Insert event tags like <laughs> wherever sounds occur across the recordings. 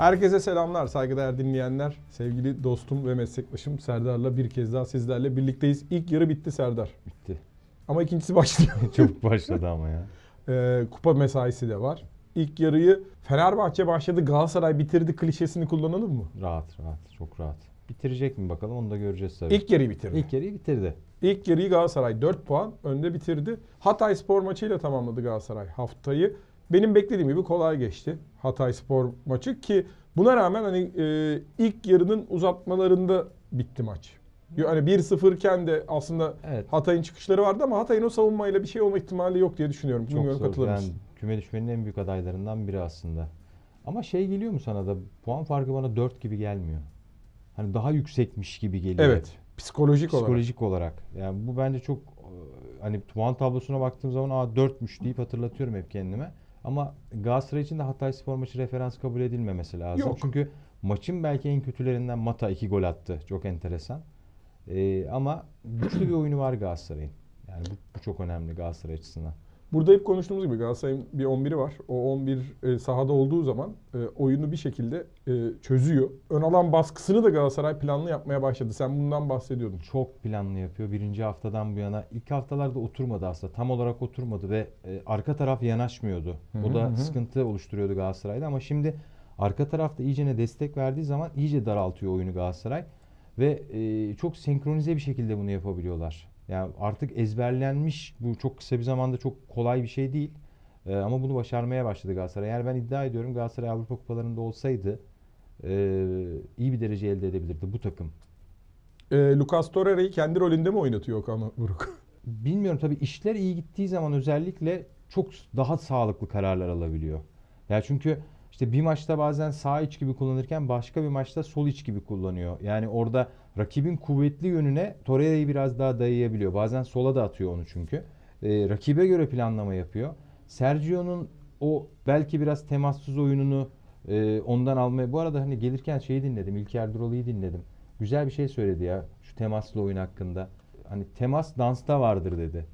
Herkese selamlar, saygıdeğer dinleyenler. Sevgili dostum ve meslektaşım Serdar'la bir kez daha sizlerle birlikteyiz. İlk yarı bitti Serdar. Bitti. Ama ikincisi başlıyor. <laughs> Çabuk başladı ama ya. Ee, kupa mesaisi de var. İlk yarıyı Fenerbahçe başladı, Galatasaray bitirdi klişesini kullanalım mı? Rahat rahat. Çok rahat. Bitirecek mi bakalım onu da göreceğiz tabii. İlk yarıyı bitirdi. İlk yarıyı bitirdi. İlk yarıyı Galatasaray 4 puan önde bitirdi. Hatay Spor maçıyla tamamladı Galatasaray haftayı. Benim beklediğim gibi kolay geçti Hatay Spor maçı ki buna rağmen hani e, ilk yarının uzatmalarında bitti maç. Yani 1-0 iken de aslında Evet. Hatay'ın çıkışları vardı ama Hatay'ın o savunmayla bir şey olma ihtimali yok diye düşünüyorum. Çok Bilmiyorum zor. Yani küme düşmenin en büyük adaylarından biri aslında. Ama şey geliyor mu sana da puan farkı bana 4 gibi gelmiyor. Hani daha yüksekmiş gibi geliyor. Evet. Psikolojik, olarak. Psikolojik olarak. Yani bu bence çok e, hani puan tablosuna baktığım zaman aa 4'müş deyip hatırlatıyorum hep kendime. Ama Galatasaray için de Hatay Spor maçı referans kabul edilmemesi lazım. Yok. Çünkü maçın belki en kötülerinden Mata 2 gol attı. Çok enteresan. Ee, ama güçlü bir oyunu var Galatasaray'ın. Yani bu, bu çok önemli Galatasaray açısından. Burada hep konuştuğumuz gibi Galatasaray'ın bir 11'i var. O 11 e, sahada olduğu zaman e, oyunu bir şekilde e, çözüyor. Ön alan baskısını da Galatasaray planlı yapmaya başladı. Sen bundan bahsediyordun. Çok planlı yapıyor. Birinci haftadan bu yana. ilk haftalarda oturmadı aslında. Tam olarak oturmadı ve e, arka taraf yanaşmıyordu. Hı o da hı. sıkıntı oluşturuyordu Galatasaray'da ama şimdi arka tarafta iyicene destek verdiği zaman iyice daraltıyor oyunu Galatasaray. Ve e, çok senkronize bir şekilde bunu yapabiliyorlar. Yani artık ezberlenmiş bu çok kısa bir zamanda çok kolay bir şey değil. E, ama bunu başarmaya başladı Galatasaray. Yani ben iddia ediyorum Galatasaray Avrupa Kupalarında olsaydı e, iyi bir derece elde edebilirdi bu takım. E, Lucas Torreira'yı kendi rolünde mi oynatıyor Okan Buruk? <laughs> Bilmiyorum tabii işler iyi gittiği zaman özellikle çok daha sağlıklı kararlar alabiliyor. Ya çünkü işte bir maçta bazen sağ iç gibi kullanırken başka bir maçta sol iç gibi kullanıyor. Yani orada rakibin kuvvetli yönüne Torreira'yı biraz daha dayayabiliyor. Bazen sola da atıyor onu çünkü. Ee, rakibe göre planlama yapıyor. Sergio'nun o belki biraz temassız oyununu e, ondan almaya... Bu arada hani gelirken şeyi dinledim. İlker Erduroğlu'yu dinledim. Güzel bir şey söyledi ya şu temaslı oyun hakkında. Hani temas dansta vardır dedi.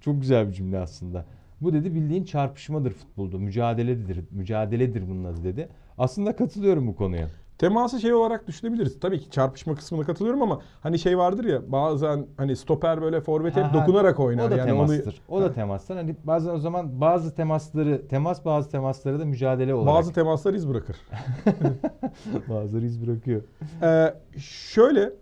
Çok güzel bir cümle aslında. Bu dedi bildiğin çarpışmadır futbolda. Mücadeledir. Mücadeledir bunun adı dedi. Aslında katılıyorum bu konuya. Teması şey olarak düşünebiliriz. Tabii ki çarpışma kısmına katılıyorum ama hani şey vardır ya bazen hani stoper böyle forvet hep Ha, dokunarak oynar. O da yani onu temastır. O da temastır. Hani bazen o zaman bazı temasları, temas bazı temasları da mücadele olarak. bazı temaslar iz bırakır. <laughs> bazıları iz bırakıyor. Ee, şöyle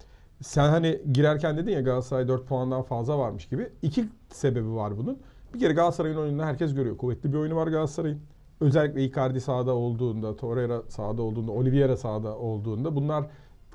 sen hani girerken dedin ya Galatasaray 4 puandan fazla varmış gibi. İki sebebi var bunun. Bir kere Galatasaray'ın oyununu herkes görüyor. Kuvvetli bir oyunu var Galatasaray'ın. Özellikle Icardi sahada olduğunda, Torreira sahada olduğunda, Oliveira sahada olduğunda bunlar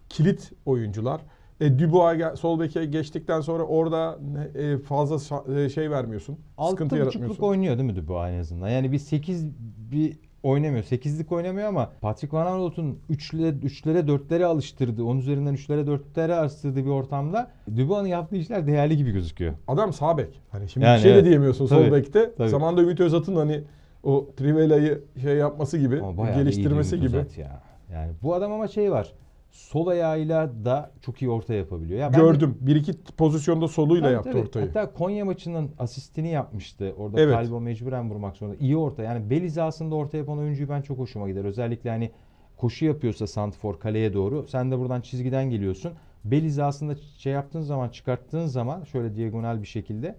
kilit oyuncular. E, Dubois sol beke geçtikten sonra orada e, fazla e, şey vermiyorsun. sıkıntı 6.5'luk yaratmıyorsun. oynuyor değil mi Dubois en azından? Yani bir 8 bir oynamıyor. 8'lik oynamıyor ama Patrick Van Aanholt'un 3'lere 3'lere 4'lere alıştırdığı, 10 üzerinden 3'lere 4'lere alıştırdığı bir ortamda Dubois'un yaptığı işler değerli gibi gözüküyor. Adam sağ bek. Hani şimdi Yani bir şey evet. de diyemiyorsun sol Tabii, bekte. tabii. Zamanında Ümit Özat'ın hani o Trivela'yı şey yapması gibi, geliştirmesi gibi. Ya. Yani bu adam ama şey var. Sol ayağıyla da çok iyi orta yapabiliyor. Ya ben de- Gördüm. Bir iki pozisyonda soluyla Tabii, yaptı tabii. ortayı. Hatta Konya maçının asistini yapmıştı. Orada Evet. Kalbo mecburen vurmak zorunda. İyi orta. Yani bel hizasında orta yapan oyuncuyu ben çok hoşuma gider. Özellikle hani koşu yapıyorsa Santfor kaleye doğru. Sen de buradan çizgiden geliyorsun. Bel hizasında şey yaptığın zaman çıkarttığın zaman şöyle diagonal bir şekilde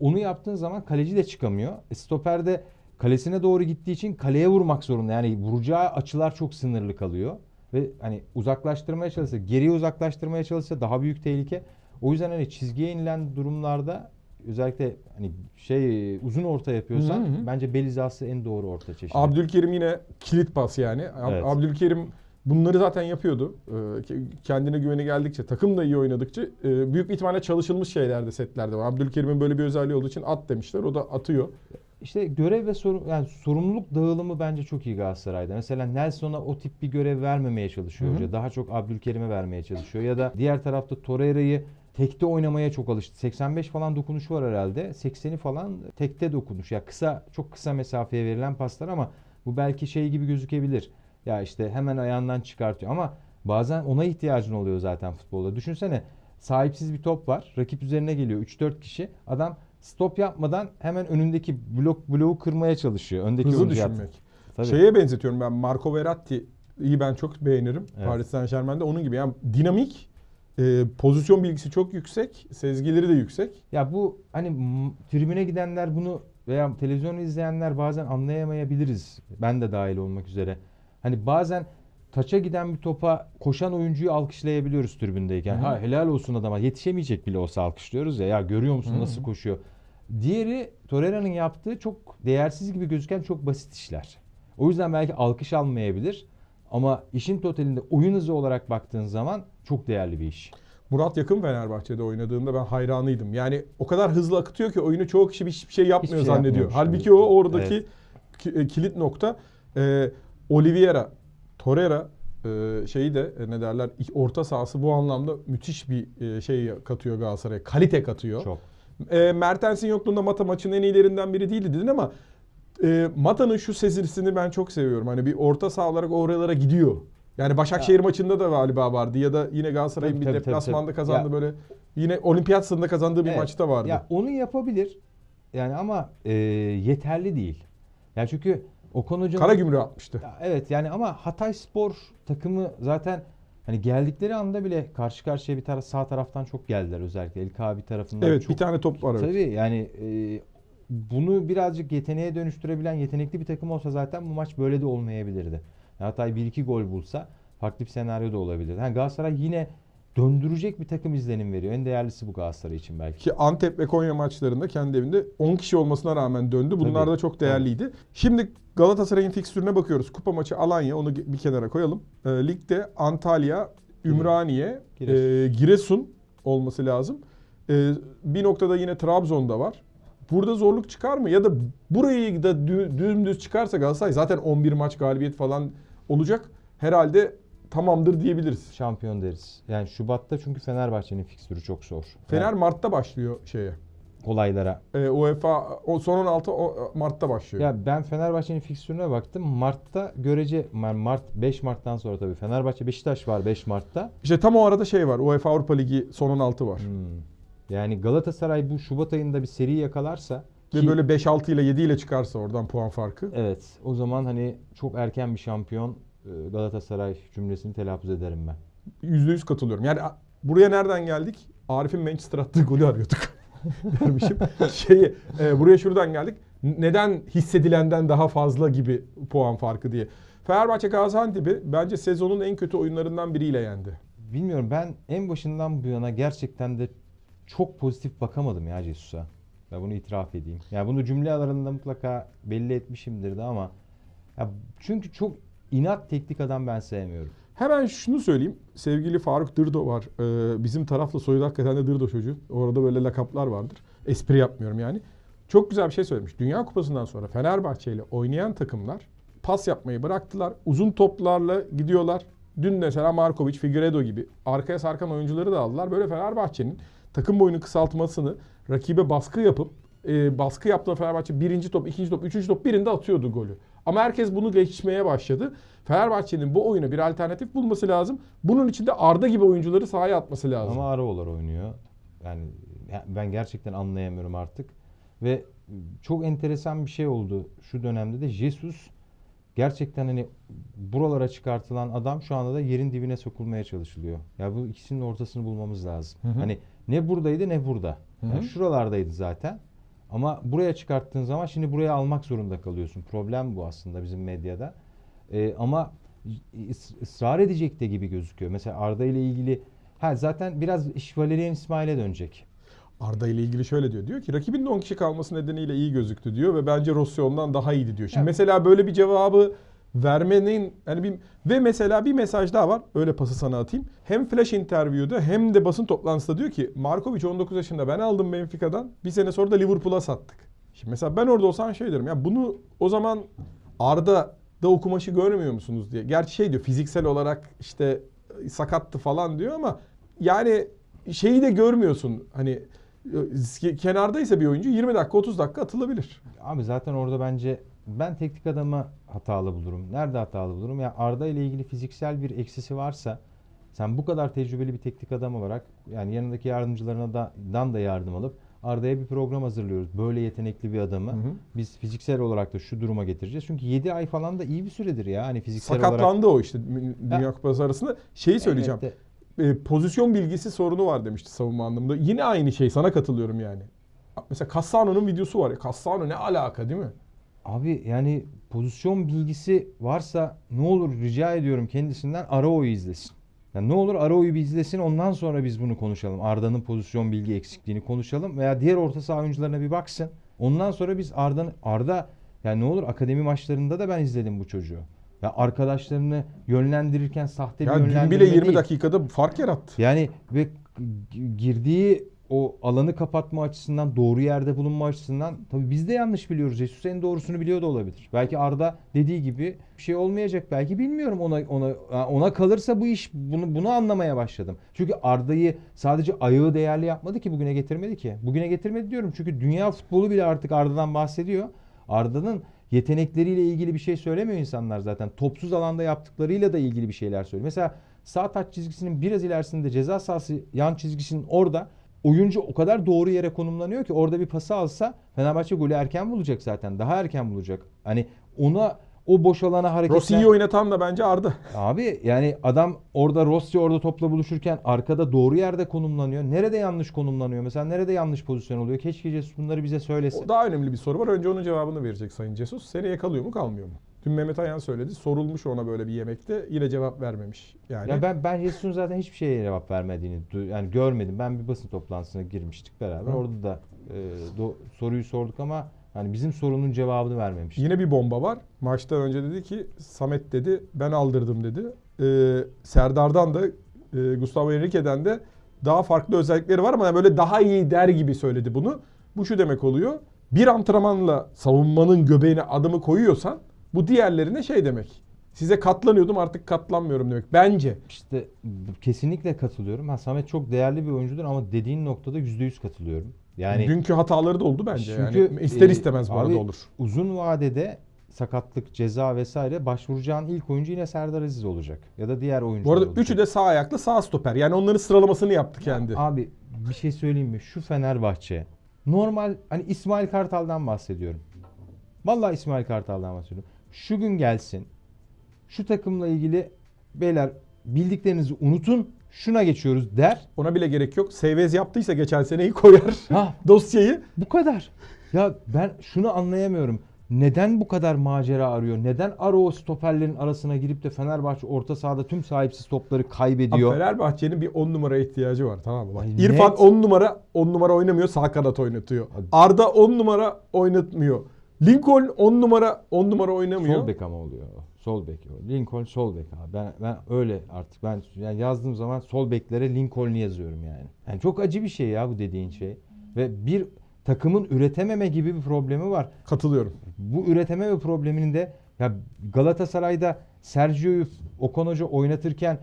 onu yaptığın zaman kaleci de çıkamıyor. E, stoper de kalesine doğru gittiği için kaleye vurmak zorunda. Yani vuracağı açılar çok sınırlı kalıyor. Ve hani uzaklaştırmaya çalışsa, geriye uzaklaştırmaya çalışsa daha büyük tehlike. O yüzden hani çizgiye inilen durumlarda özellikle hani şey uzun orta yapıyorsan Hı hı. bence bel hizası en doğru orta çeşidi. Abdülkerim yine kilit pas yani. Evet. Abdülkerim bunları zaten yapıyordu. Ee, ke- kendine güveni geldikçe, takım da iyi oynadıkça e, büyük bir ihtimalle çalışılmış şeylerde, setlerde var. Abdülkerim'in böyle bir özelliği olduğu için at demişler. O da atıyor. İşte görev ve sorum, yani sorumluluk dağılımı bence çok iyi Galatasaray'da. Mesela Nelson'a o tip bir görev vermemeye çalışıyor Hı hı. hoca. Daha çok Abdülkerim'e vermeye çalışıyor. Ya da diğer tarafta Torreira'yı tekte oynamaya çok alıştı. 85 falan dokunuşu var herhalde. 80'i falan tekte dokunuş. Ya kısa çok kısa mesafeye verilen paslar ama bu belki şey gibi gözükebilir. Ya işte hemen ayağından çıkartıyor ama bazen ona ihtiyacın oluyor zaten futbolda. Düşünsene sahipsiz bir top var. Rakip üzerine geliyor 3-4 kişi. Adam stop yapmadan hemen önündeki blok bloğu kırmaya çalışıyor. Öndeki Hızlı oyuncu düşünmek. Tabii. Şeye benzetiyorum ben Marco Verratti iyi ben çok beğenirim. Evet. Paris Saint Germain'de onun gibi. Yani dinamik, e, pozisyon bilgisi çok yüksek, sezgileri de yüksek. Ya bu hani tribüne gidenler bunu veya televizyonu izleyenler bazen anlayamayabiliriz. Ben de dahil olmak üzere. Hani bazen taça giden bir topa koşan oyuncuyu alkışlayabiliyoruz tribündeyken. Hı hı. Ha helal olsun adama yetişemeyecek bile olsa alkışlıyoruz ya. Ya görüyor musun Hı hı. nasıl koşuyor? Diğeri Torreira'nın yaptığı çok değersiz gibi gözüken çok basit işler. O yüzden belki alkış almayabilir. Ama işin totalinde oyun hızı olarak baktığın zaman çok değerli bir iş. Murat Yakın Fenerbahçe'de oynadığında ben hayranıydım. Yani o kadar hızlı akıtıyor ki oyunu çoğu kişi hiçbir şey yapmıyor Hiçbir şey zannediyor. Halbuki o oradaki Evet. e, kilit nokta. E, Oliveira, Torreira e, şeyi de e, ne derler orta sahası bu anlamda müthiş bir e, şey katıyor Galatasaray'a. Kalite katıyor. Çok. E, Mertens'in yokluğunda Mata maçın en iyilerinden biri değildi dedin ama e, Mata'nın şu sezirisini ben çok seviyorum. Hani bir orta saha olarak oralara gidiyor. Yani Başakşehir maçında da galiba vardı ya da yine Galatasaray'ın bir deplasmanda kazandı Ya- böyle. Yine olimpiyat stadında kazandığı bir Evet. maçta vardı. Ya onu yapabilir. Yani ama e, yeterli değil. Yani çünkü Okan Hoca'nın Kara gümrüğü atmıştı. Ya evet yani ama Hatay Spor takımı zaten hani geldikleri anda bile karşı karşıya bir taraf sağ taraftan çok geldiler özellikle El Kabi tarafından Evet çok. bir tane top var. evet. Tabii yani e, bunu birazcık yeteneğe dönüştürebilen yetenekli bir takım olsa zaten bu maç böyle de olmayabilirdi. Hatay 1-2 gol bulsa farklı bir senaryo da olabilirdi. Yani Galatasaray yine döndürecek bir takım izlenim veriyor. En değerlisi bu Galatasaray için belki. Ki Antep ve Konya maçlarında kendi evinde 10 kişi olmasına rağmen döndü. Bunlar Tabii, da çok değerliydi. Şimdi Galatasaray'ın fikstürüne bakıyoruz. Kupa maçı Alanya onu bir kenara koyalım. E, ligde Antalya, Ümraniye, Giresun. e, Giresun olması lazım. E, bir noktada yine Trabzon'da var. Burada zorluk çıkar mı? Ya da burayı da dü- dümdüz çıkarsa Galatasaray zaten 11 maç galibiyet falan olacak. Herhalde tamamdır diyebiliriz. Şampiyon deriz. Yani Şubat'ta çünkü Fenerbahçe'nin fikstürü çok zor. Fener Yani Mart'ta başlıyor şeye. olaylara. E, UEFA o son 16 o, Mart'ta başlıyor. Ya ben Fenerbahçe'nin fikstürüne baktım. Mart'ta görece yani Mart 5 Mart'tan sonra tabii Fenerbahçe Beşiktaş var 5 Mart'ta. İşte tam o arada şey var. UEFA Avrupa Ligi son 16 var. Hmm. Yani Galatasaray bu Şubat ayında bir seri yakalarsa Ve ki- böyle 5-6 ile 7 ile çıkarsa oradan puan farkı. evet o zaman hani çok erken bir şampiyon Galatasaray cümlesini telaffuz ederim ben. %100 katılıyorum. Yani buraya nereden geldik? Arif'in Manchester attığı golü arıyorduk. <laughs> Dermişim. Şeyi, e, buraya şuradan geldik. Neden hissedilenden daha fazla gibi puan farkı diye. Fenerbahçe Gaziantep'i bence sezonun en kötü oyunlarından biriyle yendi. Bilmiyorum ben en başından bu yana gerçekten de çok pozitif bakamadım ya Jesus'a. Ben bunu itiraf edeyim. Ya bunu cümle aralarında mutlaka belli etmişimdir de ama ya çünkü çok inat teknik adam ben sevmiyorum. Hemen şunu söyleyeyim. Sevgili Faruk Dırdo var. Ee, bizim tarafla soyadı hakikaten de Dırdo çocuğu. Orada böyle lakaplar vardır. Espri yapmıyorum yani. Çok güzel bir şey söylemiş. Dünya Kupası'ndan sonra Fenerbahçe ile oynayan takımlar pas yapmayı bıraktılar. Uzun toplarla gidiyorlar. Dün mesela Markovic, Figueiredo gibi arkaya sarkan oyuncuları da aldılar. Böyle Fenerbahçe'nin takım boyunu kısaltmasını, rakibe baskı yapıp e, baskı yaptığı Fenerbahçe birinci top, ikinci top, üçüncü top birinde atıyordu golü. Ama herkes bunu geçmeye başladı. Fenerbahçe'nin bu oyuna bir alternatif bulması lazım. Bunun için de Arda gibi oyuncuları sahaya atması lazım. Ama Araolar oynuyor. Yani ya- ben gerçekten anlayamıyorum artık. Ve çok enteresan bir şey oldu şu dönemde de Jesus gerçekten hani buralara çıkartılan adam şu anda da yerin dibine sokulmaya çalışılıyor. Ya bu ikisinin ortasını bulmamız lazım. Hı hı. Hani ne buradaydı ne burada. Hı Yani hı. şuralardaydı zaten. Ama buraya çıkarttığın zaman şimdi buraya almak zorunda kalıyorsun. Problem bu aslında bizim medyada. Ee, ama ısrar edecek de gibi gözüküyor. Mesela Arda ile ilgili ha zaten biraz iş Valerian İsmail'e dönecek. Arda ile ilgili şöyle diyor. Diyor ki rakibin de 10 kişi kalması nedeniyle iyi gözüktü diyor ve bence Rossi ondan daha iyiydi diyor. Şimdi Evet. mesela böyle bir cevabı vermenin hani bir ve mesela bir mesaj daha var. Öyle pası sana atayım. Hem flash interview'da hem de basın toplantısında diyor ki Markovic 19 yaşında ben aldım Benfica'dan. Bir sene sonra da Liverpool'a sattık. Şimdi mesela ben orada olsam şey derim ya bunu o zaman Arda da o kumaşı görmüyor musunuz diye. Gerçi şey diyor fiziksel olarak işte sakattı falan diyor ama yani şeyi de görmüyorsun. Hani kenardaysa bir oyuncu 20 dakika 30 dakika atılabilir. Abi zaten orada bence ben teknik adamı hatalı bulurum. Nerede hatalı bulurum? Ya Arda ile ilgili fiziksel bir eksisi varsa sen bu kadar tecrübeli bir teknik adam olarak yani yanındaki yardımcılarına da, dan da yardım alıp Arda'ya bir program hazırlıyoruz. Böyle yetenekli bir adamı Hı hı. biz fiziksel olarak da şu duruma getireceğiz. Çünkü 7 ay falan da iyi bir süredir ya. Hani fiziksel olarak. Sakatlandı o işte Dünya Kupası arasında. Şeyi söyleyeceğim. Evet de- E, pozisyon bilgisi sorunu var demişti savunma anlamında. Yine aynı şey sana katılıyorum yani. Mesela Cassano'nun videosu var ya. Cassano ne alaka değil mi? Abi yani pozisyon bilgisi varsa ne olur rica ediyorum kendisinden Arao'yu izlesin. Yani ne olur Arao'yu bir izlesin ondan sonra biz bunu konuşalım. Arda'nın pozisyon bilgi eksikliğini konuşalım veya diğer orta saha oyuncularına bir baksın. Ondan sonra biz Arda'nın Arda yani ne olur akademi maçlarında da ben izledim bu çocuğu. Ya arkadaşlarını yönlendirirken sahte bir Ya dün yönlendirme bile 20 değil. dakikada fark yarattı. Yani ve girdiği o alanı kapatma açısından, doğru yerde bulunma açısından tabii biz de yanlış biliyoruz. Jesus en doğrusunu biliyor da olabilir. Belki Arda dediği gibi bir şey olmayacak. Belki bilmiyorum ona ona ona kalırsa bu iş bunu bunu anlamaya başladım. Çünkü Arda'yı sadece ayağı değerli yapmadı ki bugüne getirmedi ki. Bugüne getirmedi diyorum. Çünkü dünya futbolu bile artık Arda'dan bahsediyor. Arda'nın yetenekleriyle ilgili bir şey söylemiyor insanlar zaten. Topsuz alanda yaptıklarıyla da ilgili bir şeyler söylüyor. Mesela sağ taç çizgisinin biraz ilerisinde ceza sahası yan çizgisinin orada oyuncu o kadar doğru yere konumlanıyor ki orada bir pası alsa Fenerbahçe golü erken bulacak zaten. Daha erken bulacak. Hani ona o boş alana hareketler... Rossi'yi oynatan da bence Arda. Abi yani adam orada Rossi orada topla buluşurken arkada doğru yerde konumlanıyor. Nerede yanlış konumlanıyor? Mesela nerede yanlış pozisyon oluyor? Keşke Jesus bunları bize söylesin. O daha önemli bir soru var. Önce onun cevabını verecek Sayın Jesus. Seneye kalıyor mu kalmıyor mu? Dün Mehmet Ayan söyledi. Sorulmuş ona böyle bir yemekte. Yine cevap vermemiş. Yani Ya ben ben Jesus'un zaten hiçbir şeye cevap vermediğini yani görmedim. Ben bir basın toplantısına girmiştik beraber. Hı. Orada da e, do- soruyu sorduk ama hani bizim sorunun cevabını vermemişti. Yine bir bomba var. Maçtan önce dedi ki Samet dedi ben aldırdım dedi. Ee, Serdar'dan da e, Gustavo Henrique'den de daha farklı özellikleri var ama yani böyle daha iyi der gibi söyledi bunu. Bu şu demek oluyor. Bir antrenmanla savunmanın göbeğine adımı koyuyorsan bu diğerlerine şey demek. Size katlanıyordum artık katlanmıyorum demek. Bence. İşte bu- kesinlikle katılıyorum. Ha, Samet çok değerli bir oyuncudur ama dediğin noktada %100 katılıyorum. Yani Dünkü hataları da oldu bence. Çünkü, yani ister e, istemez bu abi, arada olur. uzun vadede sakatlık, ceza vesaire başvuracağın ilk oyuncu yine Serdar Aziz olacak. Ya da diğer oyuncu Bu arada üçü de sağ ayaklı sağ stoper. Yani onların sıralamasını yaptı kendi. Abi bir şey söyleyeyim mi? Şu Fenerbahçe normal hani İsmail Kartal'dan bahsediyorum. Vallahi İsmail Kartal'dan bahsediyorum. Şu gün gelsin. Şu takımla ilgili beyler bildiklerinizi unutun. Şuna geçiyoruz der. Ona bile gerek yok. Sevez yaptıysa geçen seneyi koyar Ha <laughs> dosyayı. bu kadar. Ya ben şunu anlayamıyorum. Neden bu kadar macera arıyor? Neden Aro stoperlerin arasına girip de Fenerbahçe orta sahada tüm sahipsiz topları Abi kaybediyor? Fenerbahçe'nin bir 10 numara ihtiyacı var tamam mı? Bak, Ay, İrfan net. 10 numara 10 numara oynamıyor sağ kanat oynatıyor. Arda 10 numara oynatmıyor. Lincoln 10 numara 10 numara oynamıyor. Sol bek ama oluyor. Sol bek. Lincoln sol bek abi. Ben ben öyle artık ben yani yazdığım zaman sol beklere Lincoln'u yazıyorum yani. Yani çok acı bir şey ya bu dediğin şey. Ve bir takımın üretememe gibi bir problemi var. Katılıyorum. Bu üretememe probleminin de ya Galatasaray'da Sergio'yu Okan Hoca oynatırken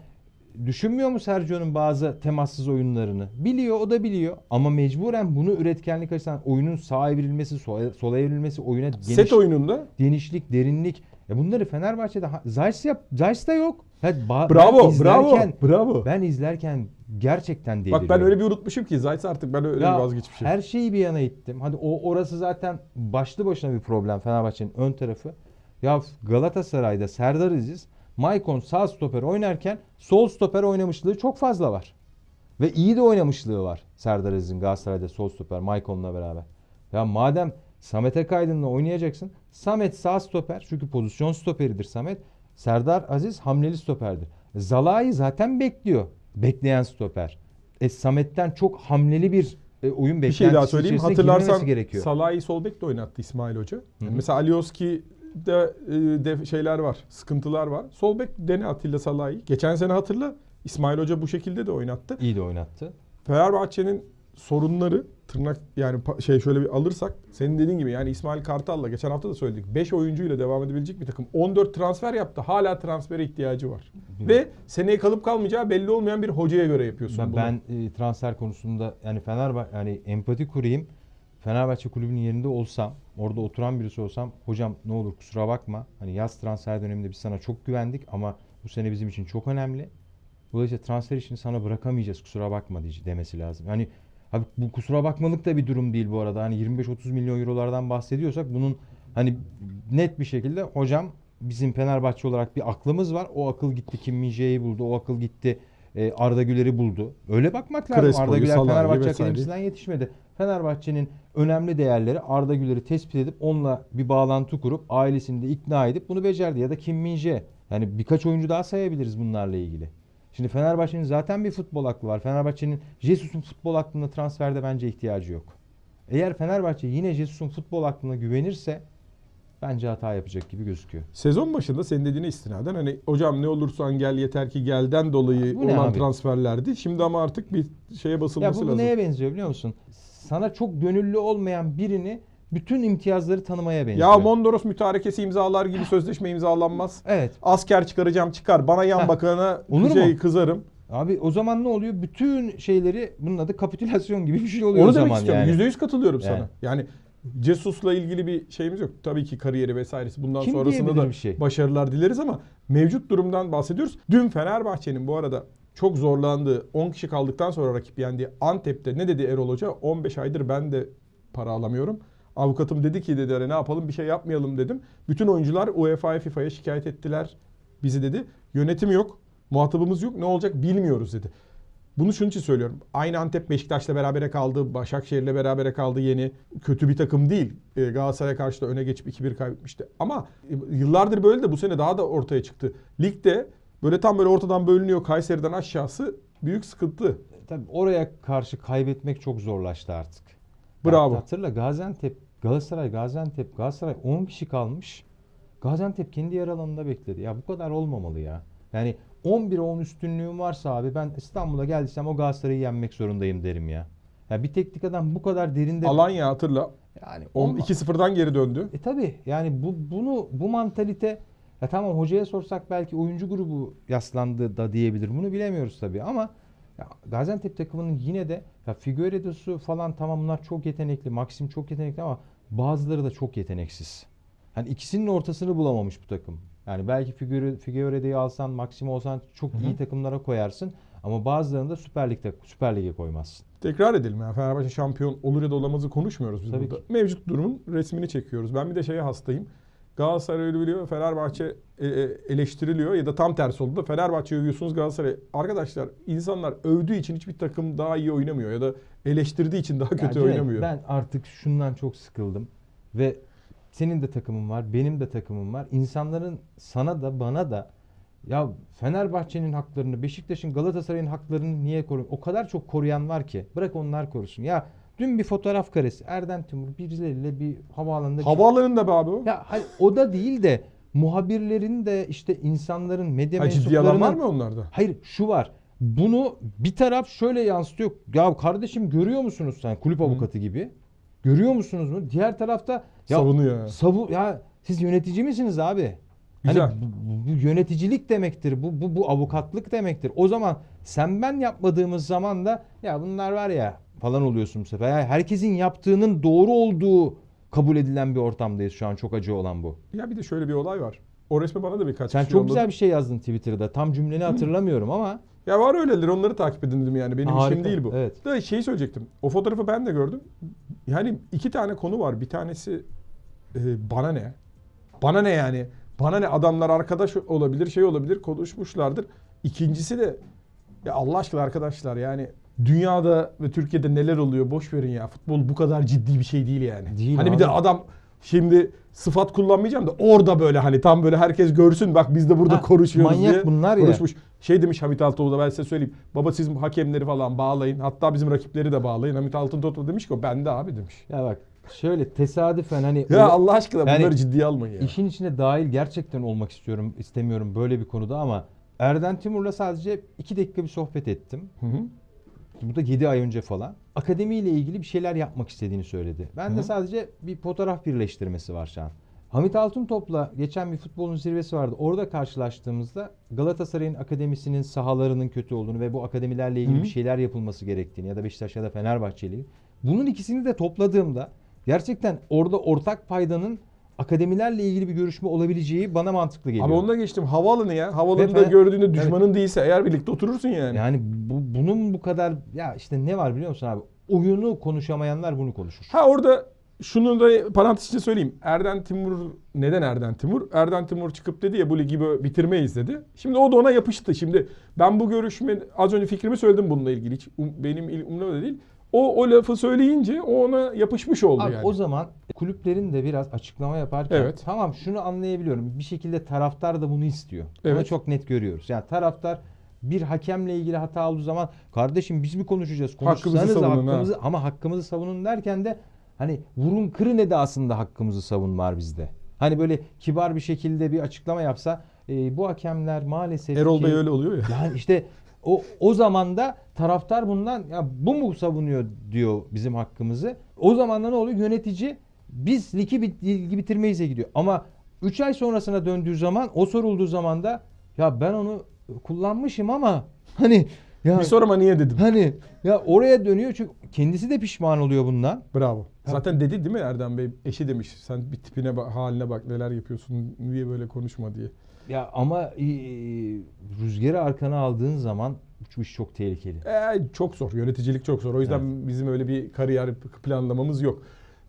düşünmüyor mu Sergio'nun bazı temassız oyunlarını? Biliyor, o da biliyor. Ama mecburen bunu üretkenlik açısından oyunun sağa evrilmesi, sola, sola evrilmesi, oyuna geniş, Set oyununda genişlik, derinlik. Ya bunları Fenerbahçe'de Zayt yap, Zayt'ta yok. Ya ba- bravo ben izlerken, bravo bravo. Ben izlerken gerçekten deliriyorum. Bak ben öyle bir unutmuşum ki Zayt artık ben öyle Ya bir vazgeçmişim. Her şeyi bir yana ittim. Hadi o orası zaten başlı başına bir problem Fenerbahçe'nin ön tarafı. Ya Galatasaray'da Serdar Aziz, Maicon sağ stoper oynarken sol stoper oynamışlığı çok fazla var. Ve iyi de oynamışlığı var Serdar Aziz'in Galatasaray'da sol stoper Maicon'la beraber. Ya madem Samet Akaydın'la oynayacaksın. Samet sağ stoper çünkü pozisyon stoperidir Samet. Serdar Aziz hamleli stoperdir. Zalai zaten bekliyor. Bekleyen stoper. E Samet'ten çok hamleli bir e, oyun bir beklentisi şey daha söyleyeyim. Hatırlarsan gerekiyor. Salah'ı sol bek de oynattı İsmail Hoca. hı. Mesela Alioski'de e, de şeyler var. Sıkıntılar var. Sol bek dene Atilla Salah'ı. Geçen sene hatırla İsmail Hoca bu şekilde de oynattı. İyi de oynattı. Fenerbahçe'nin sorunları tırnak yani şey şöyle bir alırsak senin dediğin gibi yani İsmail Kartal'la geçen hafta da söyledik 5 oyuncuyla devam edebilecek bir takım 14 transfer yaptı. Hala transfere ihtiyacı var. Ve seneye kalıp kalmayacağı belli olmayan bir hocaya göre yapıyorsun Ben, bunu. ben e, transfer konusunda yani Fenerbahçe yani empati kurayım. Fenerbahçe kulübünün yerinde olsam, orada oturan birisi olsam, hocam ne olur kusura bakma. Hani yaz transfer döneminde biz sana çok güvendik ama bu sene bizim için çok önemli. Dolayısıyla transfer işini sana bırakamayacağız kusura bakma demesi lazım. Yani Abi bu kusura bakmalık da bir durum değil bu arada. Hani 25-30 milyon eurolardan bahsediyorsak bunun hani net bir şekilde hocam bizim Fenerbahçe olarak bir aklımız var. O akıl gitti Kim Min-jae'yi buldu. O akıl gitti e, Arda Güler'i buldu. Öyle bakmak lazım. Crespo'yu, Arda Güler Fenerbahçe. Akademisi'nden yetişmedi. Fenerbahçe'nin önemli değerleri Arda Güler'i tespit edip onunla bir bağlantı kurup ailesini de ikna edip bunu becerdi. Ya da Kim Min-jae. Yani birkaç oyuncu daha sayabiliriz bunlarla ilgili. Şimdi Fenerbahçe'nin zaten bir futbol aklı var. Fenerbahçe'nin Jesus'un futbol aklına transferde bence ihtiyacı yok. Eğer Fenerbahçe yine Jesus'un futbol aklına güvenirse bence hata yapacak gibi gözüküyor. Sezon başında senin dediğine istinaden hani hocam ne olursan gel yeter ki gelden dolayı Bu ne olan transferlerdi. Şimdi ama artık bir şeye Ya basılması bu lazım. neye benziyor biliyor musun? Sana çok gönüllü olmayan birini bütün imtiyazları tanımaya benziyor. Ya Mondros mütarekesi imzalar gibi sözleşme imzalanmaz. Evet. Asker çıkaracağım çıkar. Bana yan bakana Olur şey mu? kızarım. Abi o zaman ne oluyor? Bütün şeyleri bunun adı kapitülasyon gibi bir şey oluyor Onu o demek zaman istiyorum. yani. Yüzde yüz katılıyorum Yani. sana. Yani Cesus'la ilgili bir şeyimiz yok. Tabii ki kariyeri vesairesi bundan Kim sonrasında da bir şey? başarılar dileriz ama mevcut durumdan bahsediyoruz. Dün Fenerbahçe'nin bu arada çok zorlandığı 10 kişi kaldıktan sonra rakip yendiği Antep'te ne dedi Erol Hoca? 15 aydır ben de para alamıyorum. Avukatım dedi ki dedi "Hani ne yapalım bir şey yapmayalım dedim. Bütün oyuncular UEFA'ya FIFA'ya şikayet ettiler bizi dedi. Yönetim yok. Muhatabımız yok. Ne olacak bilmiyoruz dedi. Bunu şunun için söylüyorum. Aynı Antep Beşiktaş'la berabere kaldı. Başakşehir'le berabere kaldı yeni. Kötü bir takım değil. Ee, Galatasaray'a karşı da öne geçip 2-1 kaybetmişti. Ama e, yıllardır böyle de bu sene daha da ortaya çıktı. Ligde böyle tam böyle ortadan bölünüyor Kayseri'den aşağısı büyük sıkıntı. Tabii oraya karşı kaybetmek çok zorlaştı artık. Bravo. Hatırla Gaziantep, Galatasaray, Gaziantep, Galatasaray 10 kişi kalmış. Gaziantep kendi yer alanında bekledi. Ya bu kadar olmamalı ya. Yani 11'e 10 üstünlüğüm varsa abi ben İstanbul'a geldiysem o Galatasaray'ı yenmek zorundayım derim ya. Ya bir teknik adam bu kadar derinde Alanya hatırla. yani On- olma- 2-0'dan geri döndü. E tabi yani bu bunu bu mantalite ya tamam hocaya sorsak belki oyuncu grubu yaslandı da diyebilir. Bunu bilemiyoruz tabi ama ya Gaziantep takımının yine de ya Figueiredo'su falan tamam bunlar çok yetenekli. Maxim çok yetenekli ama bazıları da çok yeteneksiz. Hani ikisinin ortasını bulamamış bu takım. Yani belki Figueire- Figueiredo'yu alsan, Maxim olsan çok iyi takımlara koyarsın ama bazılarını da Süper Lig'de Süper Lig'e koymazsın. Tekrar edelim yani Fenerbahçe şampiyon olur ya da olamazı konuşmuyoruz biz Tabii burada. ki. Mevcut durumun resmini çekiyoruz. Ben bir de şeye hastayım. Galatasaray övülüyor, Fenerbahçe e, e, eleştiriliyor ya da tam tersi oldu da Fenerbahçe övüyorsunuz Galatasaray. Arkadaşlar insanlar övdüğü için hiçbir takım daha iyi oynamıyor ya da eleştirdiği için daha kötü Ya Cüneyt, oynamıyor. Ben artık şundan çok sıkıldım ve senin de takımın var, benim de takımım var. İnsanların sana da bana da ya Fenerbahçe'nin haklarını, Beşiktaş'ın, Galatasaray'ın haklarını niye koruyor? O kadar çok koruyan var ki. Bırak onlar korusun. Ya dün bir fotoğraf karesi Erdem Timur birileriyle bir havaalanında Havaalanında be abi o. Ya hayır, o da değil de muhabirlerin de işte insanların medya Ha, ciddi alan var mensuplarının mı onlarda? Hayır şu var. Bunu bir taraf şöyle yansıtıyor. Ya kardeşim görüyor musunuz sen kulüp avukatı gibi? Görüyor musunuz mu? Diğer tarafta ya Savunuyor. savu ya siz yönetici misiniz abi? Güzel. Hani bu, bu yöneticilik demektir. Bu, bu bu avukatlık demektir. O zaman sen ben yapmadığımız zaman da ya bunlar var ya falan oluyorsun bu sefer. Ya herkesin yaptığının doğru olduğu kabul edilen bir ortamdayız şu an. Çok acı olan bu. Ya bir de şöyle bir olay var. O resmi bana da birkaç Sen kişi çok yolladı. güzel bir şey yazdın Twitter'da. Tam cümleni hatırlamıyorum ama Ya var öyleleri onları takip edin dedim yani. Benim Harika, işim değil bu. evet. Da şeyi söyleyecektim. O fotoğrafı ben de gördüm. Yani iki tane konu var. Bir tanesi e, bana ne? Bana ne yani? Bana ne adamlar arkadaş olabilir, şey olabilir, konuşmuşlardır. İkincisi de ya Allah aşkına arkadaşlar yani dünyada ve Türkiye'de neler oluyor boş verin ya. Futbol bu kadar ciddi bir şey değil yani. Değil hani bir de abi. adam şimdi sıfat kullanmayacağım da orada böyle hani tam böyle herkes görsün bak biz de burada Ha, konuşuyoruz manyak diye bunlar ya. konuşmuş. Şey demiş Hamit Altınoğlu da ben size söyleyeyim. Baba siz hakemleri falan bağlayın. Hatta bizim rakipleri de bağlayın. Hamit Altınoğlu demiş ki o bende abi demiş. ya bak şöyle tesadüfen hani Ya öyle- Allah aşkına Yani bunları ciddiye almayın ya. İşin içine dahil gerçekten olmak istiyorum, istemiyorum böyle bir konuda ama Erden Timur'la sadece iki dakika bir sohbet ettim. Hı hı. Bu da 7 ay önce falan. Akademiyle ilgili bir şeyler yapmak istediğini söyledi. Ben Hı de sadece bir fotoğraf birleştirmesi var şu an. Hamit Altıntop'la geçen bir futbolun zirvesi vardı. Orada karşılaştığımızda Galatasaray'ın akademisinin sahalarının kötü olduğunu ve bu akademilerle ilgili Hı. bir şeyler yapılması gerektiğini ya da Beşiktaş ya da Fenerbahçe ile ilgili. Bunun ikisini de topladığımda gerçekten orada ortak paydanın akademilerle ilgili bir görüşme olabileceği bana mantıklı geliyor. Abi onunla geçtim. Havaalanı ya. Havaalanında Ve gördüğünde düşmanın değilse eğer birlikte oturursun yani. Yani bu, bunun bu kadar ya işte ne var biliyor musun abi? oyunu konuşamayanlar bunu konuşur. Ha orada şunu da parantez içinde söyleyeyim. Erden Timur neden Erden Timur? Erden Timur çıkıp dedi ya bu ligi böyle bitirmeyiz dedi. Şimdi o da ona yapıştı. Şimdi ben bu görüşme az önce fikrimi söyledim bununla ilgili. Hiç um- benim umurumda da değil. O o lafı söyleyince o ona yapışmış oldu Abi yani. o zaman kulüplerin de biraz açıklama yaparken Evet. tamam şunu anlayabiliyorum. Bir şekilde taraftar da bunu istiyor. Bunu Evet. çok net görüyoruz. Yani taraftar bir hakemle ilgili hata olduğu zaman kardeşim biz mi konuşacağız? Hakkımızı Konuşsanız savunun ha." hakkımızı ama hakkımızı savunun derken de hani vurun kırın edasında hakkımızı savun var bizde. Hani böyle kibar bir şekilde bir açıklama yapsa e, bu hakemler maalesef Erol ki- Bey öyle oluyor ya. yani işte o o zaman da taraftar bundan ya bu mu savunuyor diyor bizim hakkımızı. O zaman da ne oluyor? Yönetici biz ligi, bit- ligi bitirmeyiz'e gidiyor. Ama 3 ay sonrasına döndüğü zaman o sorulduğu zaman da ya ben onu kullanmışım ama hani ya Bir sorma niye dedim. hani ya oraya dönüyor çünkü kendisi de pişman oluyor bundan. Bravo. Zaten dedi değil mi Erdem Bey? Eşi demiş sen bir tipine bak, haline bak neler yapıyorsun diye böyle konuşma diye. Ya ama e, rüzgarı arkana aldığın zaman bu iş çok tehlikeli. Ee, çok zor. Yöneticilik çok zor. O yüzden bizim öyle bir kariyer planlamamız yok.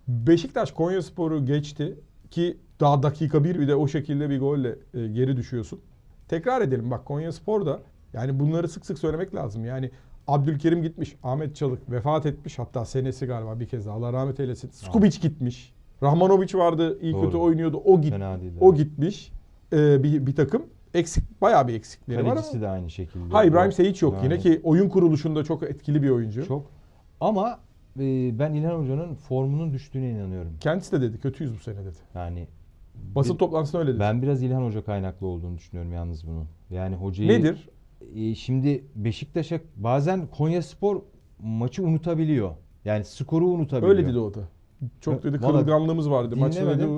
Beşiktaş Konyaspor'u geçti ki daha dakika bir bir de o şekilde bir golle e, geri düşüyorsun. Tekrar edelim bak Konyaspor da yani bunları sık sık söylemek lazım. Yani Abdülkerim gitmiş, Ahmet Çalık vefat etmiş hatta senesi galiba bir kez daha Allah rahmet eylesin. Skubic gitmiş. Rahmanovic vardı iyi Doğru. kötü oynuyordu o git o gitmiş. Ee, bir, bir takım eksik bayağı bir eksikleri var ama. Kalecisi de aynı şekilde. Ha İbrahim Seyic yok Yani yine ki oyun kuruluşunda çok etkili bir oyuncu. Çok. Ama e, ben İlhan Hoca'nın formunun düştüğüne inanıyorum. Kendisi de dedi kötüyüz bu sene dedi. Yani Basın Bir- toplantısında öyle dedi. ben biraz İlhan Hoca kaynaklı olduğunu düşünüyorum yalnız bunun. Yani hocayı Nedir? E, şimdi Beşiktaş'a bazen Konyaspor maçı unutabiliyor. Yani skoru unutabiliyor. Öyle dedi o da. Çok dedi Vallahi kırılganlığımız. Maçta dedi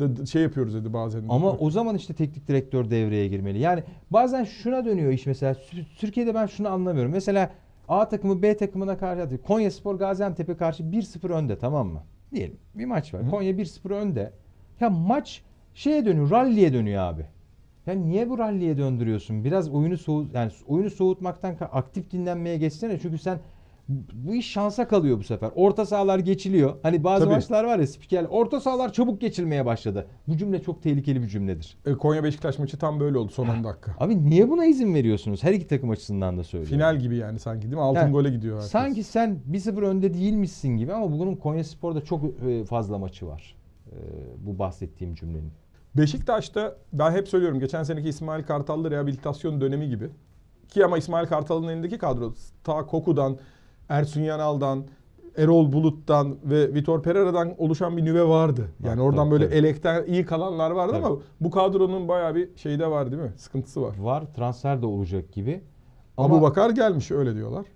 da- da- şey yapıyoruz dedi bazen. dedi. Ama o zaman işte teknik direktör devreye girmeli. Yani bazen şuna dönüyor iş mesela. Türkiye'de ben şunu anlamıyorum. Mesela A takımı B takımına karşı atıyor. Konya Spor Gaziantep'e karşı 1-0 önde tamam mı? Diyelim bir maç var. Hı. Konya 1-0 önde. Ya maç şeye dönüyor, ralliye dönüyor abi. Ya niye bu ralliye döndürüyorsun? Biraz oyunu soğut yani oyunu soğutmaktan aktif dinlenmeye geçsene. Çünkü sen bu iş şansa kalıyor bu sefer. Orta sahalar geçiliyor. Hani bazı Tabii. maçlar var ya spiker orta sahalar çabuk geçilmeye başladı. Bu cümle çok tehlikeli bir cümledir. E, Konya Beşiktaş maçı tam böyle oldu son 10 dakika. Abi niye buna izin veriyorsunuz? Her iki takım açısından da söylüyorum. Final gibi yani sanki değil mi? Altın Yani gole gidiyor herkes. Sanki sen 1-0 önde değilmişsin gibi ama bunun Konya Spor'da çok e, fazla maçı var. E, Bu bahsettiğim cümlenin. Beşiktaş'ta ben hep söylüyorum geçen seneki İsmail Kartallı rehabilitasyon dönemi gibi. Ki ama İsmail Kartal'ın elindeki kadro ta Koku'dan, Ersun Yanal'dan, Erol Bulut'tan ve Vitor Pereira'dan oluşan bir nüve vardı. Yani oradan tabii, böyle tabii. elekten iyi kalanlar vardı Tabii. ama bu kadronun bayağı bir şeyde var değil mi? Sıkıntısı var. Var transfer de olacak gibi. Ama Abu Bakar gelmiş öyle diyorlar.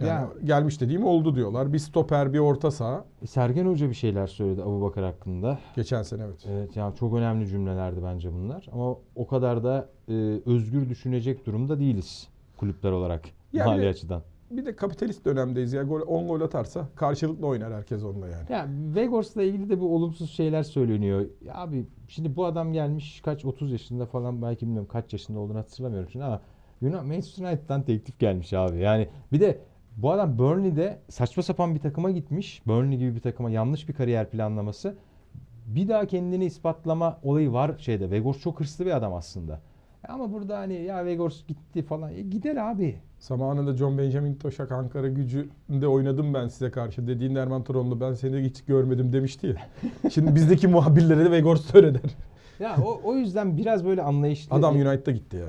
Yani ya, gelmiş dediğim oldu diyorlar. Bir stoper, bir orta saha. Sergen Hoca bir şeyler söyledi Abu Bakar hakkında. Geçen sene evet. Evet yani çok önemli cümlelerdi bence bunlar. Ama o kadar da e, özgür düşünecek durumda değiliz kulüpler olarak. Yani- mali açıdan. Bir de kapitalist dönemdeyiz ya. Gol, 10 gol atarsa karşılıklı oynar herkes onunla yani. Ya Vegors'la ilgili de bu olumsuz şeyler söyleniyor. Ya abi şimdi bu adam gelmiş kaç 30 yaşında falan belki bilmiyorum kaç yaşında olduğunu hatırlamıyorum şimdi ama Yunan Manchester United'dan teklif gelmiş abi. Yani bir de bu adam Burnley'de saçma sapan bir takıma gitmiş. Burnley gibi bir takıma yanlış bir kariyer planlaması. Bir daha kendini ispatlama olayı var şeyde. Vegors çok hırslı bir adam aslında. Ama burada hani ya Vegors gitti falan. E gider abi. Zamanında John Benjamin Toşak Ankara gücünde oynadım ben size karşı dediğin Erman Toronlu ben seni hiç görmedim demişti ya. <laughs> Şimdi bizdeki muhabirlere de Vegors öyle der. Ya o, o yüzden biraz böyle anlayışlı. Adam United'a gitti ya.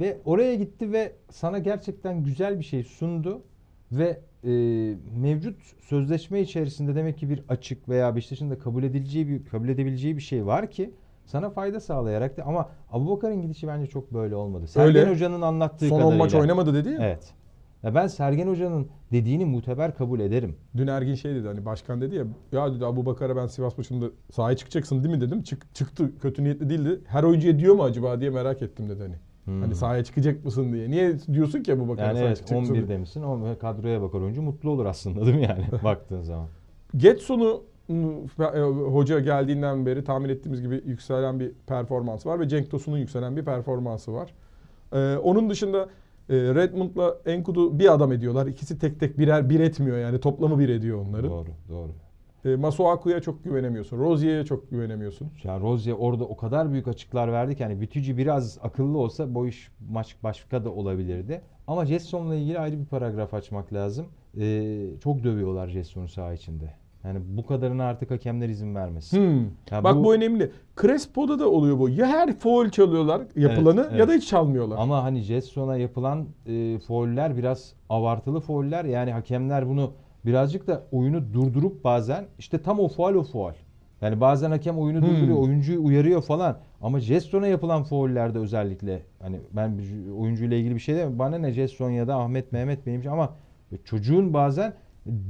ve oraya gitti ve sana gerçekten güzel bir şey sundu ve e, mevcut sözleşme içerisinde demek ki bir açık veya Beşiktaş'ın da kabul edileceği bir kabul edebileceği bir şey var ki sana fayda sağlayarak da ama Abubakar'ın gidişi bence çok böyle olmadı. Sergen Öyle. Hoca'nın anlattığı Son 10 kadarıyla. maç oynamadı dedi ya. Evet. Ya ben Sergen Hoca'nın dediğini muteber kabul ederim. Dün Ergin şey dedi hani başkan dedi ya ya dedi Abu Bakar'a ben Sivas maçında sahaya çıkacaksın değil mi dedim. Çık, çıktı kötü niyetli değildi. Her oyuncuya diyor mu acaba diye merak ettim dedi hani. Hmm. Hani sahaya çıkacak mısın diye. Niye diyorsun ki Abu Bakar'a yani sahaya evet çıkacaksın? 11 demişsin. O kadroya bakar oyuncu mutlu olur aslında değil mi yani <laughs> baktığın zaman. Getson'u e, hoca geldiğinden beri tahmin ettiğimiz gibi yükselen bir performans var ve Cenk Tosun'un yükselen bir performansı var. Ee, onun dışında E, Redmond'la Enkudu bir adam ediyorlar. İkisi tek tek birer bir etmiyor yani toplamı bir ediyor onların. Doğru, doğru. E, Masuaku'ya çok güvenemiyorsun. Rozier'e çok güvenemiyorsun. Ya Rozier orada o kadar büyük açıklar verdi ki hani Bütücü biraz akıllı olsa bu iş maç başka da olabilirdi. Ama Jetson'la ilgili ayrı bir paragraf açmak lazım. Ee, çok dövüyorlar Jetson'u saha içinde. Yani bu kadarına artık hakemler izin vermesin. Hmm. Ya Bak bu... bu- önemli. Crespo'da da oluyor bu. Ya her foul çalıyorlar yapılanı Evet, ya da evet. hiç çalmıyorlar. Ama hani Jetson'a yapılan e, fauller biraz abartılı fauller. Yani hakemler bunu birazcık da oyunu durdurup bazen işte tam o faul o faul. Yani bazen hakem oyunu Hmm. durduruyor, oyuncuyu uyarıyor falan. Ama Jetson'a yapılan faullerde özellikle hani ben oyuncuyla ilgili bir şey demiyorum. Bana ne Jetson ya da Ahmet Mehmet benim için ama çocuğun bazen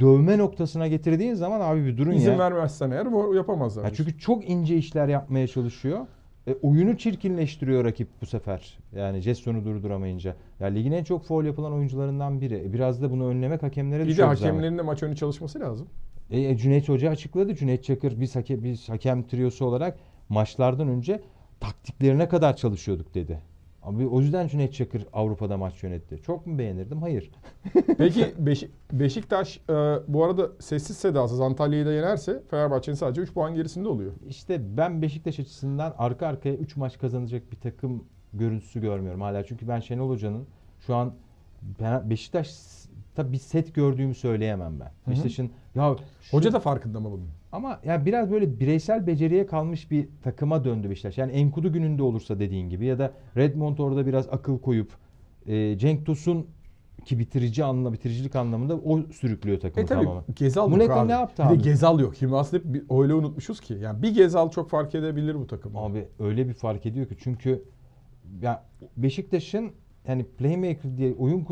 dövme noktasına getirdiğin zaman abi bir durun İzin ya. vermezsen eğer bu yapamazlar. Ya çünkü çok ince işler yapmaya çalışıyor. E, oyunu çirkinleştiriyor rakip bu sefer. Yani Jetson'u durduramayınca. Ya ligin en çok foul yapılan oyuncularından biri. E, Biraz da bunu önlemek hakemlere bir de düşüyor. bu hakemlerin de maç önü çalışması lazım. E, e, Cüneyt Hoca açıkladı. Cüneyt Çakır biz, hake, biz hakem triyosu olarak maçlardan önce taktiklerine kadar çalışıyorduk dedi. Abi o yüzden Cüneyt Çakır Avrupa'da maç yönetti. Çok mu beğenirdim? Hayır. <laughs> Peki Beşi- Beşiktaş e, bu arada sessiz sedasız Antalya'yı da yenerse Fenerbahçe'nin sadece 3 puan gerisinde oluyor. İşte ben Beşiktaş açısından arka arkaya 3 maç kazanacak bir takım görüntüsü görmüyorum hala. Çünkü ben Şenol Hoca'nın şu an Beşiktaş tabi bir set gördüğümü söyleyemem ben. Beşiktaş'ın ya şu- Hoca da farkında mı bunun? ama ya biraz böyle bireysel beceriye kalmış bir takıma döndü Beşiktaş. Yani Enkudu gününde olursa dediğin gibi ya da Redmond orada biraz akıl koyup e, Cenk Tosun ki bitirici anla bitiricilik anlamında o sürüklüyor takımı E tabi tamamen. Gezal yok Muleka abi. ne yaptı bir abi? de Gezal yok. Şimdi aslında hep bir- öyle unutmuşuz ki. Yani bir Gezal çok fark edebilir bu takım. Abi öyle bir fark ediyor ki çünkü ya Beşiktaş'ın yani playmaker diye oyun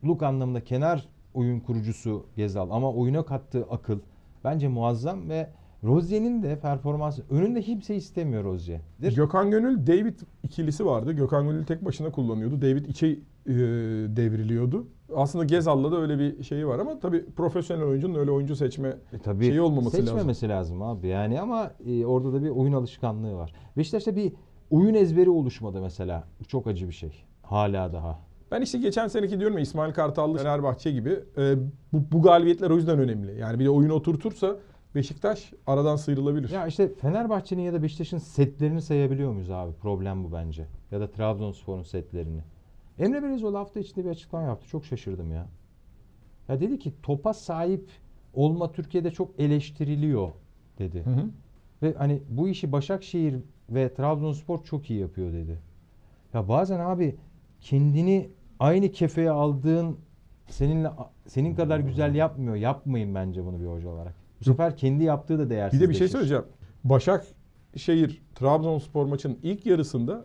kuruculuk anlamında kenar oyun kurucusu Gezal ama oyuna kattığı akıl bence muazzam ve Rozier'in de performansı önünde kimse istemiyor Rozier. Gökhan Gönül David ikilisi vardı. Gökhan Gönül tek başına kullanıyordu. David içe e, devriliyordu. Aslında Gezal'la da öyle bir şeyi var ama tabii profesyonel oyuncunun öyle oyuncu seçme E tabii şeyi olmaması seçmemesi lazım. abi yani ama e, orada da bir oyun alışkanlığı var. Beşiktaş'ta bir oyun ezberi oluşmadı mesela. Çok acı bir şey. Hala daha. Ben işte geçen seneki diyorum ya İsmail Kartallı Fenerbahçe gibi e, bu, bu galibiyetler o yüzden önemli. Yani bir de oyunu oturtursa Beşiktaş aradan sıyrılabilir. Ya işte Fenerbahçe'nin ya da Beşiktaş'ın setlerini sayabiliyor muyuz abi? Problem bu bence. Ya da Trabzonspor'un setlerini. Emre Belezoğlu hafta içinde bir açıklama yaptı. Çok şaşırdım ya. Ya dedi ki topa sahip olma Türkiye'de çok eleştiriliyor dedi. Hı hı. Ve hani bu işi Başakşehir ve Trabzonspor çok iyi yapıyor dedi. Ya bazen abi kendini aynı kefeye aldığın seninle senin kadar güzel yapmıyor. Yapmayın bence bunu bir hoca olarak. Bu sefer kendi yaptığı da Bir değersiz. de bir şey söyleyeceğim. Başakşehir Trabzonspor maçının ilk yarısında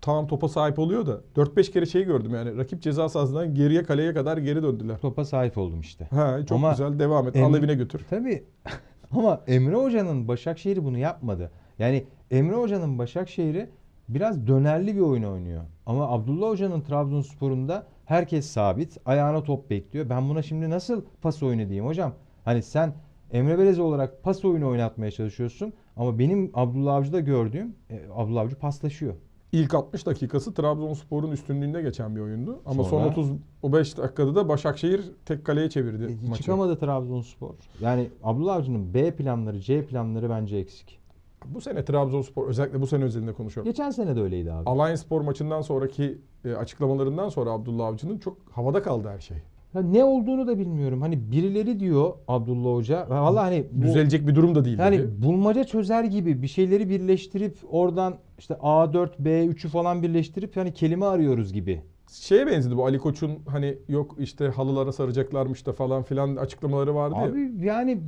tamam topa sahip oluyor da 4-5 kere şey gördüm yani rakip ceza sahasından geriye kaleye kadar geri döndüler. Topa sahip oldum işte. Ha çok Ama güzel devam et. Em- Al evine götür. Tabii. <laughs> Ama Emre Hoca'nın Başakşehir'i bunu yapmadı. Yani Emre Hoca'nın Başakşehir'i biraz dönerli bir oyun oynuyor. Ama Abdullah Hoca'nın Trabzonspor'unda herkes sabit. Ayağına top bekliyor. Ben buna şimdi nasıl pas oyunu diyeyim hocam? Hani sen Emre Beleze olarak pas oyunu oynatmaya çalışıyorsun. Ama benim Abdullah Avcı'da gördüğüm e, Abdullah Avcı paslaşıyor. İlk 60 dakikası Trabzonspor'un üstünlüğünde geçen bir oyundu. Ama Sonra- son 35 dakikada da Başakşehir tek kaleye çevirdi E, maçı. çıkamadı Trabzonspor. Yani Abdullah Avcı'nın B planları, C planları bence eksik. Bu sene Trabzonspor özellikle bu sene özelinde konuşuyorum. Geçen sene de öyleydi abi. Alliance Spor maçından sonraki e, açıklamalarından sonra Abdullah Avcı'nın çok havada kaldı her şey. Ya ne olduğunu da bilmiyorum. Hani birileri diyor Abdullah Hoca. Vallahi hani bu, Düzelecek bir durum da değil yani dedi. bulmaca çözer gibi bir şeyleri birleştirip oradan işte A4, B3'ü falan birleştirip hani kelime arıyoruz gibi. Şeye benzedi bu Ali Koç'un hani yok işte halılara saracaklarmış da falan filan açıklamaları vardı ya. Abi yani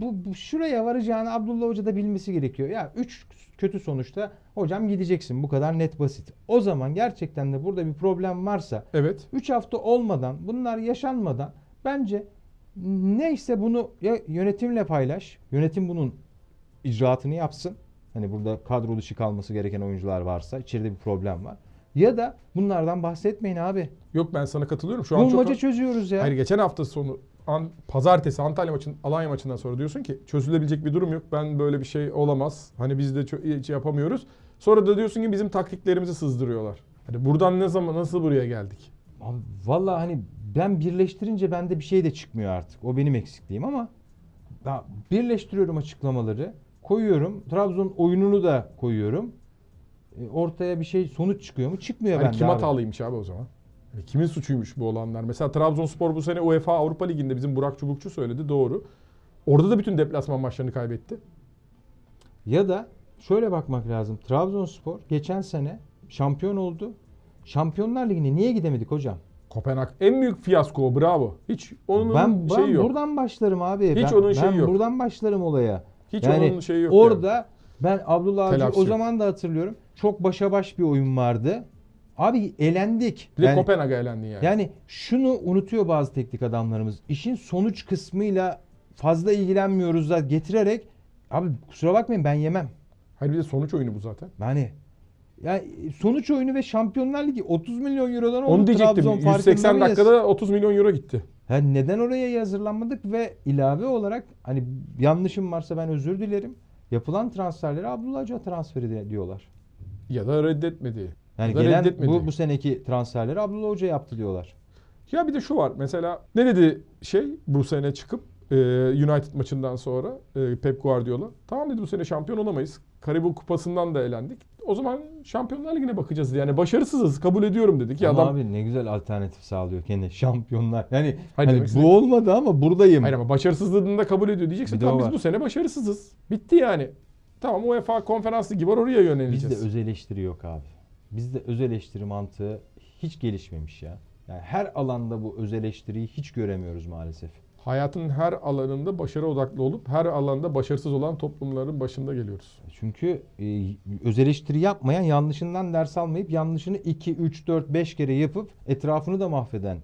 bu, bu şuraya varacağını Abdullah Hoca da bilmesi gerekiyor. Ya 3 kötü sonuçta hocam gideceksin. Bu kadar net basit. O zaman gerçekten de burada bir problem varsa Evet. 3 hafta olmadan bunlar yaşanmadan bence neyse bunu ya yönetimle paylaş. Yönetim bunun icraatını yapsın. Hani burada kadro dışı kalması gereken oyuncular varsa içeride bir problem var. Ya da bunlardan bahsetmeyin abi. Yok ben sana katılıyorum. Şu an Bulmaca çok... çözüyoruz ya. Hayır geçen hafta sonu an, pazartesi Antalya maçın Alanya maçından sonra diyorsun ki çözülebilecek bir durum yok. Ben böyle bir şey olamaz. Hani biz de hiç yapamıyoruz. Sonra da diyorsun ki bizim taktiklerimizi sızdırıyorlar. Hani buradan ne zaman nasıl buraya geldik? Abi Vallahi hani ben birleştirince bende bir şey de çıkmıyor artık. O benim eksikliğim ama ben birleştiriyorum açıklamaları. Koyuyorum. Trabzon oyununu da koyuyorum. E, ortaya bir şey sonuç çıkıyor mu? Çıkmıyor Hani bende kim abi. hatalıymış abi o zaman? Yani kimin suçuymuş bu olanlar? Mesela Trabzonspor bu sene UEFA Avrupa Ligi'nde bizim Burak Çubukçu söyledi doğru. Orada da bütün deplasman maçlarını kaybetti. Ya da şöyle bakmak lazım. Trabzonspor geçen sene şampiyon oldu. Şampiyonlar Ligi'ne niye gidemedik hocam? Kopenhag en büyük fiyasko o, bravo. Hiç onun ben, ben şeyi yok. buradan başlarım abi. Hiç ben, onun şeyi ben yok. buradan başlarım olaya. Hiç yani onun şeyi yok. Orada yani. ben Abdullah Avcı o zaman da hatırlıyorum. Çok başa baş bir oyun vardı. Abi elendik. Bir de yani, Kopenhag'a elendin yani. yani şunu unutuyor bazı teknik adamlarımız. İşin sonuç kısmıyla fazla ilgilenmiyoruz da getirerek abi kusura bakmayın ben yemem. Hayır bir de sonuç oyunu bu zaten. Yani yani sonuç oyunu ve Şampiyonlar Ligi 30 milyon eurodan oldu Onu diyecektim. Trabzon farkında 180 mıyız? dakikada 30 milyon euro gitti. Yani neden oraya hazırlanmadık ve ilave olarak hani yanlışım varsa ben özür dilerim. Yapılan transferleri Abdullah Avcı transferi diyorlar. Ya da reddetmedi. Yani Ya gelen reddetmedi. bu, bu seneki transferleri Abdullah Hoca yaptı diyorlar. Ya bir de şu var mesela ne dedi şey bu sene çıkıp e, United maçından sonra e, Pep Guardiola. Tamam dedi bu sene şampiyon olamayız. Karabük Kupası'ndan da elendik. O zaman Şampiyonlar Ligi'ne bakacağız. Yani başarısızız kabul ediyorum dedik. Ya adam abi ne güzel alternatif sağlıyor kendi şampiyonlar. Yani Hayır, hani bu olmadı ama buradayım. Hayır ama başarısızlığını da kabul ediyor diyeceksin. Tamam biz bu sene başarısızız. Bitti yani. Tamam UEFA konferans ligi var oraya yöneleceğiz. Bizde öz eleştiri yok abi. Bizde öz eleştiri mantığı hiç gelişmemiş ya. Yani her alanda bu öz eleştiriyi hiç göremiyoruz maalesef. Hayatın her alanında başarı odaklı olup her alanda başarısız olan toplumların başında geliyoruz. Çünkü e, öz eleştiri yapmayan yanlışından ders almayıp yanlışını 2, 3, 4, 5 kere yapıp etrafını da mahveden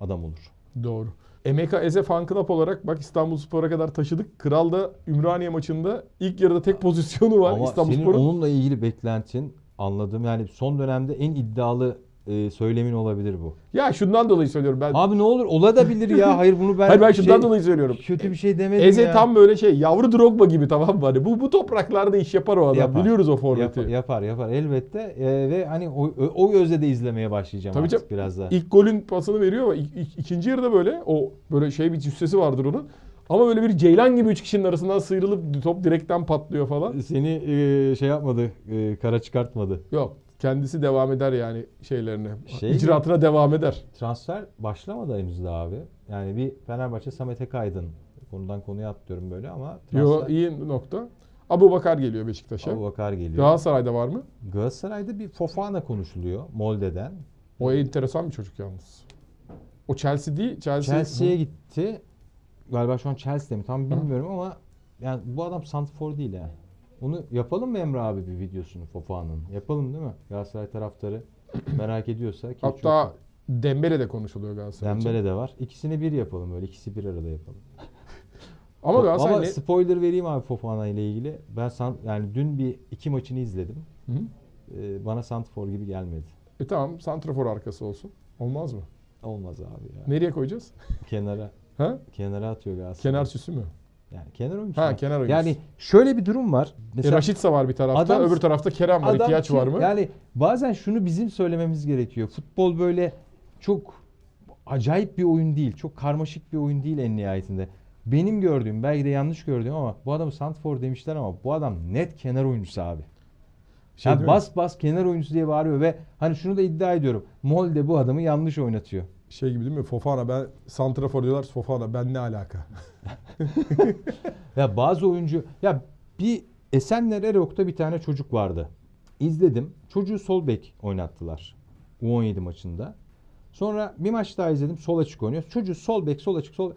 adam olur. Doğru. Emeka Eze Fan Club olarak bak İstanbul Spor'a kadar taşıdık. Kral da Ümraniye maçında ilk yarıda tek pozisyonu var Ama İstanbul senin Spor'un. onunla ilgili beklentin anladım. Yani son dönemde en iddialı e, söylemin olabilir bu. Ya şundan dolayı söylüyorum ben. Abi ne olur ola da bilir ya. Hayır bunu ben Hayır ben şundan şey- dolayı söylüyorum. kötü bir şey demedim Eze ya. tam böyle şey yavru Drogba gibi tamam mı? Hani bu bu topraklarda iş yapar o adam. Yapar. Biliyoruz o forveti. yapar yapar elbette E, ve hani o, o gözle de izlemeye başlayacağım Tabii artık canım. biraz daha. İlk golün pasını veriyor ama ik- ik- ikinci yarıda böyle o böyle şey bir cüssesi vardır onun. Ama böyle bir ceylan gibi üç kişinin arasından sıyrılıp top direkten patlıyor falan. Seni e, şey yapmadı, e, kara çıkartmadı. Yok. Kendisi devam eder yani şeylerine. Şey- İcraatına devam eder. Transfer başlamadı henüz daha abi. Yani bir Fenerbahçe Samet Akaydın. Konudan konuya atlıyorum böyle ama Yo transfer iyi nokta. Abu Bakar geliyor Beşiktaş'a. Abu Bakar geliyor. Galatasaray'da var mı? Galatasaray'da bir Fofana konuşuluyor Molde'den. O enteresan bir çocuk yalnız. O Chelsea değil. Chelsea. Chelsea'ye gitti. Galiba şu an Chelsea'de mi tam bilmiyorum ama yani bu adam Santfor değil yani. Onu yapalım mı Emre abi bir videosunu Fofana'nın? Yapalım değil mi? Galatasaray taraftarı merak ediyorsa ki Hatta çok Dembele de konuşuluyor Galatasaray için. Dembele de var. İkisini bir yapalım böyle. ikisi bir arada yapalım. <laughs> Ama Galatasaray Ama ne- spoiler vereyim abi Fofana ile ilgili. Ben san, yani dün bir iki maçını izledim. Hı hı. Ee, bana Santfor gibi gelmedi. E tamam santrafor arkası olsun. Olmaz mı? Olmaz abi ya. Nereye koyacağız? Kenara Ha? kenara atıyor Galatasaray. Kenar süsü mü? Yani kenar oyuncusu. Ha kenar oyuncusu. Yani şöyle bir durum var. e, Raşitsa var bir tarafta, Adam- öbür tarafta Kerem var. İhtiyaç kim- var mı? Yani bazen şunu bizim söylememiz gerekiyor. Futbol böyle çok acayip bir oyun değil. Çok karmaşık bir oyun değil en nihayetinde. Benim gördüğüm, belki de yanlış gördüğüm ama bu adamı Santfor demişler ama bu adam net kenar oyuncusu abi. Şey Yani bas bas kenar oyuncusu diye bağırıyor ve hani şunu da iddia ediyorum. Molde bu adamı yanlış oynatıyor. Şey gibi değil mi? Fofana ben santrafor diyorlar. Fofana ben ne alaka? <laughs> Ya bazı oyuncu ya bir Esenler Erok'ta bir tane çocuk vardı. İzledim. Çocuğu sol bek oynattılar. U17 maçında. Sonra bir maç daha izledim. Sol açık oynuyor. Çocuğu sol bek, sol açık, sol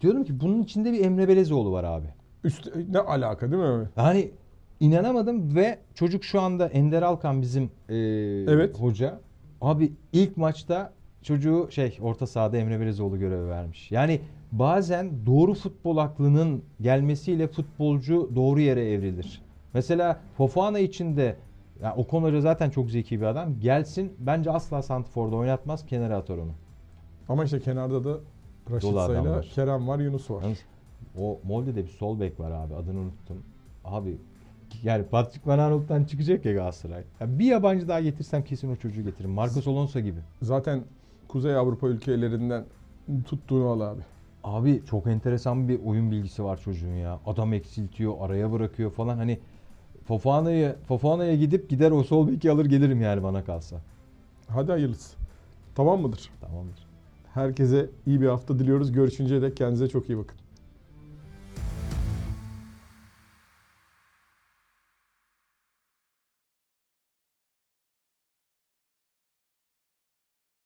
Diyorum ki bunun içinde bir Emre Belezoğlu var abi. Üst, ne alaka değil mi? Yani inanamadım ve çocuk şu anda Ender Alkan bizim eee, Evet. hoca. Abi ilk maçta çocuğu şey orta sahada Emre Belezoğlu görevi vermiş. Yani bazen doğru futbol aklının gelmesiyle futbolcu doğru yere evrilir. Mesela Fofana için de ya Okan Hoca zaten çok zeki bir adam. Gelsin bence asla Santifor'da oynatmaz kenara atar onu. Ama işte kenarda da ile var. Kerem var, Yunus var. Yalnız o Molde'de bir sol bek var abi adını unuttum. Abi yani Patrick Van Aanholt'tan çıkacak ya Galatasaray. Ya bir yabancı daha getirsem kesin o çocuğu getiririm. Marcos Alonso gibi. Zaten Kuzey Avrupa ülkelerinden tuttuğunu al abi. Abi çok enteresan bir oyun bilgisi var çocuğun ya. Adam eksiltiyor, araya bırakıyor falan. Hani Fofana'ya Fofana'ya gidip gider o sol beki alır gelirim yani bana kalsa. Hadi hayırlısı. Tamam mıdır? Tamamdır. Herkese iyi bir hafta diliyoruz. Görüşünceye dek kendinize çok iyi bakın.